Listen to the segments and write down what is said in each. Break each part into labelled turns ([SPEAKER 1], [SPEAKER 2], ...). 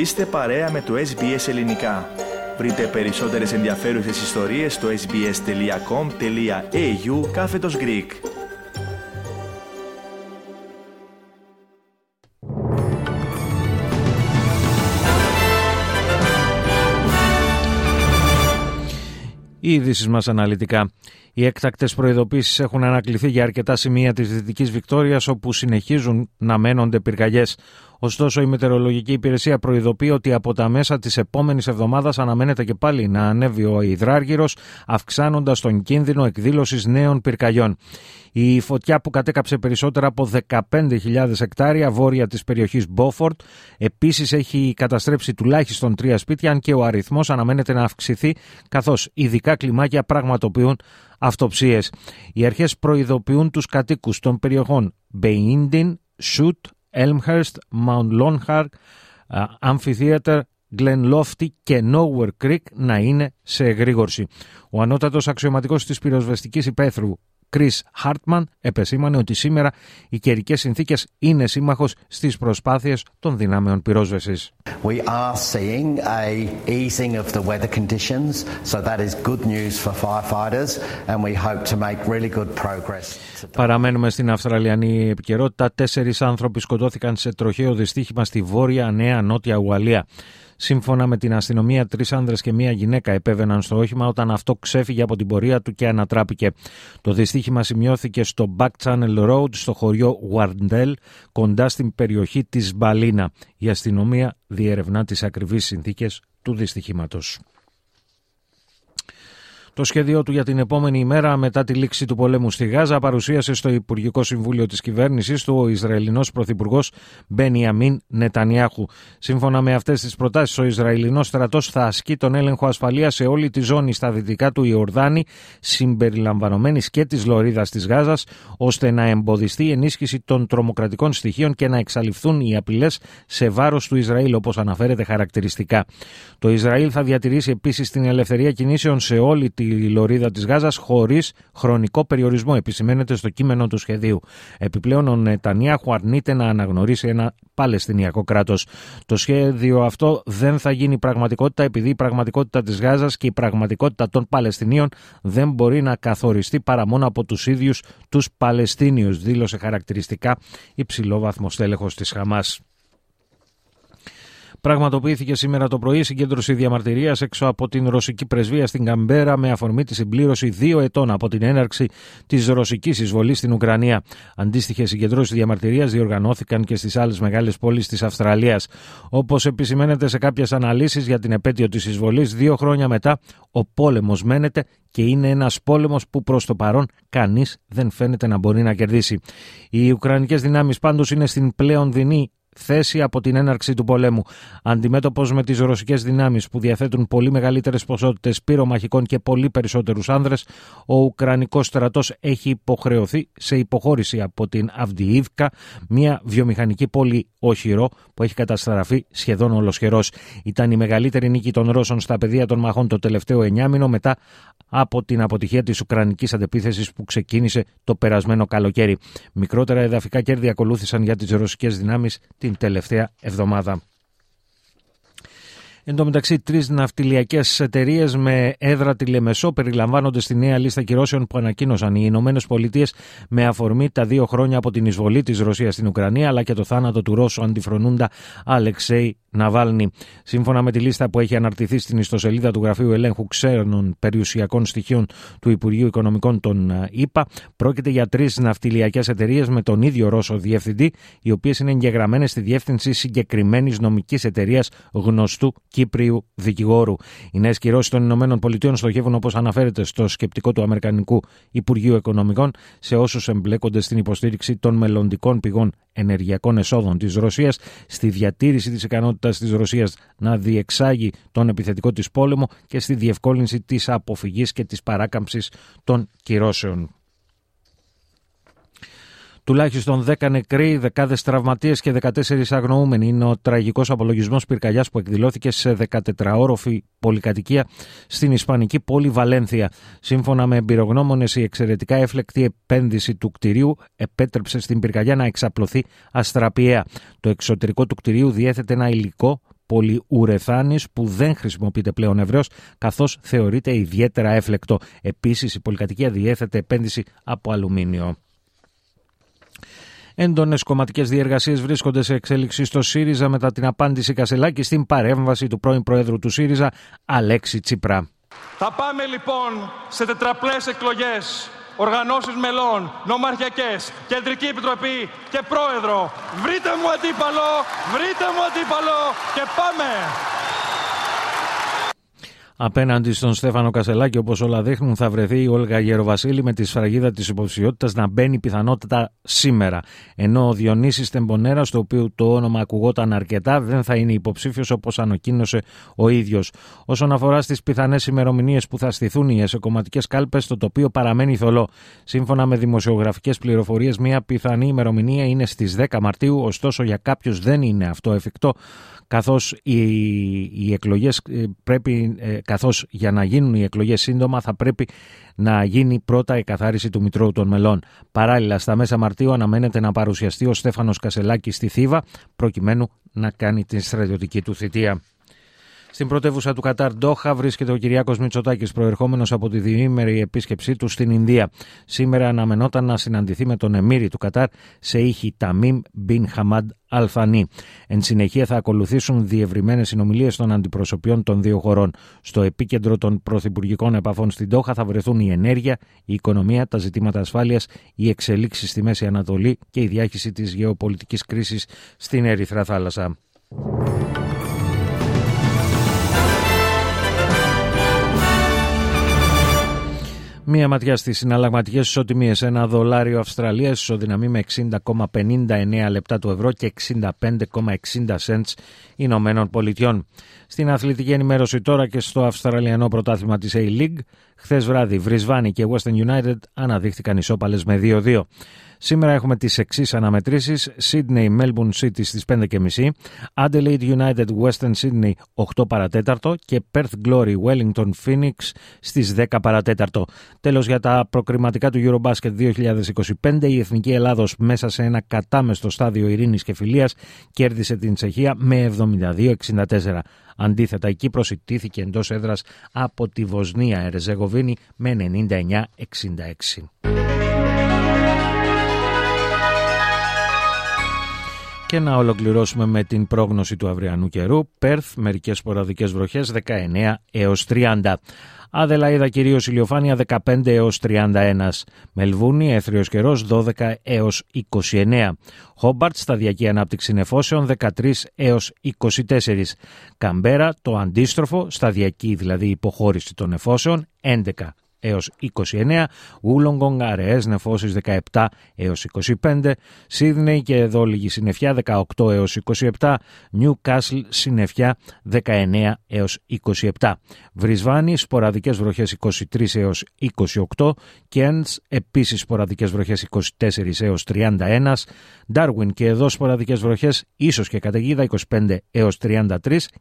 [SPEAKER 1] Είστε παρέα με το SBS Ελληνικά. Βρείτε περισσότερες ενδιαφέρουσες ιστορίες στο sbs.com.au κάθετος Greek.
[SPEAKER 2] Οι ειδήσεις μας αναλυτικά. Οι έκτακτες προειδοποίησεις έχουν ανακληθεί για αρκετά σημεία της Δυτικής Βικτόριας, όπου συνεχίζουν να μένονται πυρκαγιές. Ωστόσο, η Μετεωρολογική Υπηρεσία προειδοποιεί ότι από τα μέσα της επόμενης εβδομάδας αναμένεται και πάλι να ανέβει ο υδράργυρος, αυξάνοντας τον κίνδυνο εκδήλωσης νέων πυρκαγιών. Η φωτιά που κατέκαψε περισσότερα από 15.000 εκτάρια βόρεια της περιοχής Μπόφορτ επίσης έχει καταστρέψει τουλάχιστον τρία σπίτια αν και ο αριθμός αναμένεται να αυξηθεί καθώς ειδικά κλιμάκια πραγματοποιούν αυτοψίες. Οι αρχές προειδοποιούν τους κατοίκους των περιοχών Μπεϊντιν, Σουτ, Elmhurst, Mount Longhart, Amphitheater, Glen Lofty και Nowhere Creek να είναι σε εγρήγορση. Ο ανώτατος αξιωματικός της πυροσβεστικής υπαίθρου Chris Hartman επεσήμανε ότι σήμερα οι καιρικές συνθήκες είναι σύμμαχος στις προσπάθειες των δυνάμεων πυρόσβεσης.
[SPEAKER 3] We are seeing a easing of the weather conditions, so that is good news for firefighters and we hope to make really good progress.
[SPEAKER 2] Παραμένουμε στην Αυστραλιανή επικαιρότητα. Τέσσερις άνθρωποι σκοτώθηκαν σε τροχαίο δυστύχημα στη βόρεια Νέα Νότια Ουαλία. Σύμφωνα με την αστυνομία, τρεις άνδρες και μία γυναίκα επέβαιναν στο όχημα όταν αυτό ξέφυγε από την πορεία του και ανατράπηκε. Το δυστύχημα σημειώθηκε στο Back Channel Road στο χωριό Wardell, κοντά στην περιοχή της Μπαλίνα. Η αστυνομία διερευνά τις ακριβείς συνθήκες του δυστυχήματος. Το σχέδιό του για την επόμενη ημέρα μετά τη λήξη του πολέμου στη Γάζα παρουσίασε στο Υπουργικό Συμβούλιο της κυβέρνησης του ο Ισραηλινός Πρωθυπουργός Μπένιαμιν Νετανιάχου. Σύμφωνα με αυτές τις προτάσεις, ο Ισραηλινός στρατός θα ασκεί τον έλεγχο ασφαλείας σε όλη τη ζώνη στα δυτικά του Ιορδάνη, συμπεριλαμβανομένης και της Λωρίδας της Γάζας, ώστε να εμποδιστεί η ενίσχυση των τρομοκρατικών στοιχείων και να εξαλειφθούν οι απειλές σε βάρος του Ισραήλ, όπως αναφέρεται χαρακτηριστικά. Το Ισραήλ θα διατηρήσει επίσης την ελευθερία κινήσεων σε όλη τη λωρίδα της Γάζας χωρίς χρονικό περιορισμό, επισημαίνεται στο κείμενο του σχεδίου. Επιπλέον, ο Νετανιάχου αρνείται να αναγνωρίσει ένα Παλαιστινιακό κράτος. Το σχέδιο αυτό δεν θα γίνει πραγματικότητα επειδή η πραγματικότητα της Γάζας και η πραγματικότητα των Παλαιστινίων δεν μπορεί να καθοριστεί παρά μόνο από τους ίδιους τους Παλαιστίνιους, δήλωσε χαρακτηριστικά υψηλόβαθμος τέλεχο της Χαμάς. Πραγματοποιήθηκε σήμερα το πρωί συγκέντρωση διαμαρτυρίας έξω από την ρωσική πρεσβεία στην Καμπέρα με αφορμή τη συμπλήρωση δύο ετών από την έναρξη της ρωσικής εισβολής στην Ουκρανία. Αντίστοιχες συγκεντρώσεις διαμαρτυρίας διοργανώθηκαν και στις άλλες μεγάλες πόλεις της Αυστραλίας. Όπως επισημαίνεται σε κάποιες αναλύσεις για την επέτειο της εισβολής, δύο χρόνια μετά ο πόλεμος μένεται και είναι ένας πόλεμος που προς το παρόν κανείς δεν φαίνεται να μπορεί να κερδίσει. Οι Ουκρανικές δυνάμεις πάντως είναι στην πλέον δεινή θέση από την έναρξη του πολέμου. Αντιμέτωπος με τις ρωσικές δυνάμεις που διαθέτουν πολύ μεγαλύτερες ποσότητες πυρομαχικών και πολύ περισσότερους άνδρες, ο Ουκρανικός στρατός έχει υποχρεωθεί σε υποχώρηση από την Αυντιίβκα, μια βιομηχανική πόλη οχυρό που έχει καταστραφεί σχεδόν ολοσχερός. Ήταν η μεγαλύτερη νίκη των Ρώσων στα πεδία των μαχών το τελευταίο εννιάμινο μετά από την αποτυχία της Ουκρανικής αντεπίθεσης που ξεκίνησε το περασμένο καλοκαίρι. Μικρότερα εδαφικά κέρδη ακολούθησαν για τις ρωσικές δυνάμεις την τελευταία εβδομάδα. Εν τω μεταξύ, τρεις ναυτιλιακές εταιρείες με έδρα τη Λεμεσό περιλαμβάνονται στη νέα λίστα κυρώσεων που ανακοίνωσαν οι Ηνωμένες Πολιτείες με αφορμή τα δύο χρόνια από την εισβολή της Ρωσίας στην Ουκρανία αλλά και το θάνατο του Ρώσου αντιφρονούντα Αλεξέη Ναβάλνη. Σύμφωνα με τη λίστα που έχει αναρτηθεί στην ιστοσελίδα του Γραφείου Ελέγχου Ξένων Περιουσιακών Στοιχείων του Υπουργείου Οικονομικών των ΗΠΑ, πρόκειται για τρεις ναυτιλιακές εταιρείες με τον ίδιο Ρώσο διευθυντή, οι οποίες είναι εγγεγραμμένες στη διεύθυνση συγκεκριμένης νομικής εταιρείας γνωστού Κύπριου δικηγόρου. Οι νέες κυρώσεις των Ηνωμένων Πολιτείων στοχεύουν, όπως αναφέρεται στο σκεπτικό του Αμερικανικού Υπουργείου Οικονομικών, σε όσους εμπλέκονται στην υποστήριξη των μελλοντικών πηγών ενεργειακών εσόδων της Ρωσίας, στη διατήρηση της ικανότητας της Ρωσίας να διεξάγει τον επιθετικό της πόλεμο και στη διευκόλυνση της αποφυγής και της παράκαμψης των κυρώσεων. Τουλάχιστον 10 νεκροί, δεκάδες τραυματίες και 14 αγνοούμενοι είναι ο τραγικός απολογισμός πυρκαγιάς που εκδηλώθηκε σε 14όροφη πολυκατοικία στην Ισπανική πόλη Βαλένθια. Σύμφωνα με εμπειρογνώμονες, η εξαιρετικά έφλεκτη επένδυση του κτηρίου επέτρεψε στην πυρκαγιά να εξαπλωθεί αστραπιαία. Το εξωτερικό του κτηρίου διέθετε ένα υλικό πολυουρεθάνης που δεν χρησιμοποιείται πλέον ευρέως καθώς θεωρείται ιδιαίτερα έφλεκτο. Επίσης η πολυκατοικία διέθετε επένδυση από αλουμίνιο. Έντονε κομματικές διεργασίες βρίσκονται σε εξέλιξη στο ΣΥΡΙΖΑ μετά την απάντηση Κασελάκη στην παρέμβαση του πρώην Προέδρου του ΣΥΡΙΖΑ, Αλέξη Τσίπρα.
[SPEAKER 4] Θα πάμε λοιπόν σε τετραπλές εκλογές, οργανώσεις μελών, νομαρχιακές, κεντρική επιτροπή και πρόεδρο. Βρείτε μου αντίπαλο, βρείτε μου αντίπαλο και πάμε!
[SPEAKER 2] Απέναντι στον Στέφανο Κασελάκη, όπως όλα δείχνουν, θα βρεθεί η Όλγα Γεροβασίλη με τη σφραγίδα της υποψηφιότητας να μπαίνει πιθανότατα σήμερα. Ενώ ο Διονύσης Τεμπονέρας, το οποίο το όνομα ακουγόταν αρκετά, δεν θα είναι υποψήφιος όπως ανακοίνωσε ο ίδιος. Όσον αφορά στις πιθανές ημερομηνίες που θα στηθούν οι εσωκομματικέ κάλπες, το τοπίο παραμένει θολό. Σύμφωνα με δημοσιογραφικές πληροφορίες, μια πιθανή ημερομηνία είναι στις 10 Μαρτίου, ωστόσο για κάποιους δεν είναι αυτό εφικτό καθώς οι, οι εκλογές ε, πρέπει, ε, καθώς για να γίνουν οι εκλογές σύντομα θα πρέπει να γίνει πρώτα η καθάριση του Μητρώου των Μελών. Παράλληλα, στα μέσα Μαρτίου αναμένεται να παρουσιαστεί ο Στέφανος Κασελάκης στη Θήβα, προκειμένου να κάνει την στρατιωτική του θητεία. Στην πρωτεύουσα του Κατάρ Ντόχα βρίσκεται ο Κυριάκος Μητσοτάκης προερχόμενος από τη διήμερη επίσκεψή του στην Ινδία. Σήμερα αναμενόταν να συναντηθεί με τον Εμμύρη του Κατάρ σε ήχη Ταμίμ Μπιν Χαμάντ Αλφανή. Εν συνεχεία θα ακολουθήσουν διευρυμένες συνομιλίες των αντιπροσωπιών των δύο χωρών. Στο επίκεντρο των πρωθυπουργικών επαφών στην Τόχα θα βρεθούν η ενέργεια, η οικονομία, τα ζητήματα ασφάλειας, οι εξελίξεις στη Μέση Ανατολή και η διάχυση της γεωπολιτικής κρίσης στην Ερυθρά Θάλασσα. Μία ματιά στις συναλλαγματικές ισοτιμίες. Ένα δολάριο Αυστραλία ισοδυναμεί με 60,59 λεπτά του ευρώ και 65,60 cents Ηνωμένων Πολιτειών. Στην αθλητική ενημέρωση τώρα και στο Αυστραλιανό πρωτάθλημα της A-League, χθες βράδυ Βρισβάνη και Western United αναδείχθηκαν ισόπαλες με 2-2. Σήμερα έχουμε τις εξής αναμετρήσεις. Sydney Melbourne City στις 5.30, Adelaide United Western Sydney 8 παρατέταρτο και Perth Glory Wellington Phoenix στις 10 παρατέταρτο. Τέλος για τα προκριματικά του Eurobasket 2025 η Εθνική Ελλάδος μέσα σε ένα κατάμεστο στάδιο ειρήνης και φιλίας κέρδισε την Τσεχία με 72-64. Αντίθετα, η Κύπρος ιτήθηκε εντός έδρας από τη Βοσνία Ερζεγοβίνη με 99-66. Και να ολοκληρώσουμε με την πρόγνωση του αυριανού καιρού. Πέρθ, μερικές σποραδικές βροχές 19 έως 30. Αδελαίδα κυρίως ηλιοφάνεια 15 έως 31. Μελβούνι έθριος καιρός 12 έως 29. Χόμπαρτ σταδιακή ανάπτυξη νεφώσεων 13 έως 24. Καμπέρα το αντίστροφο σταδιακή δηλαδή υποχώρηση των νεφώσεων 11 έως 29, Wollongong αραιές νεφώσεις 17 έως 25, Σίδνεϊ και εδώ λίγη συννεφιά 18 έως 27, Newcastle συννεφιά 19 έως 27. Βρισβάνη σποραδικές βροχές 23 έως 28, Κέντς επίσης σποραδικές βροχές 24 έως 31, Darwin και εδώ σποραδικές βροχές ίσως και καταιγίδα 25 έως 33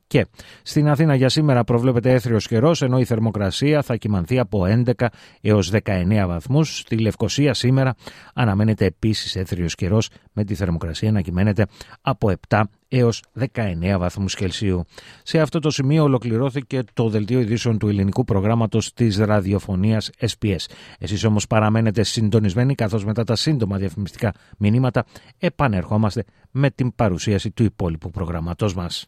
[SPEAKER 2] και στην Αθήνα για σήμερα προβλέπεται έθριος καιρός ενώ η θερμοκρασία θα κοιμανθεί από 11 έως 19 βαθμούς. Στη Λευκοσία σήμερα αναμένεται επίσης έθριος καιρός με τη θερμοκρασία να κυμαίνεται από 7 έως 19 βαθμούς Κελσίου. Σε αυτό το σημείο ολοκληρώθηκε το δελτίο ειδήσεων του ελληνικού προγράμματος της ραδιοφωνίας SPS. Εσείς όμως παραμένετε συντονισμένοι καθώς μετά τα σύντομα διαφημιστικά μηνύματα επανερχόμαστε με την παρουσίαση του υπόλοιπου προγραμματός μας.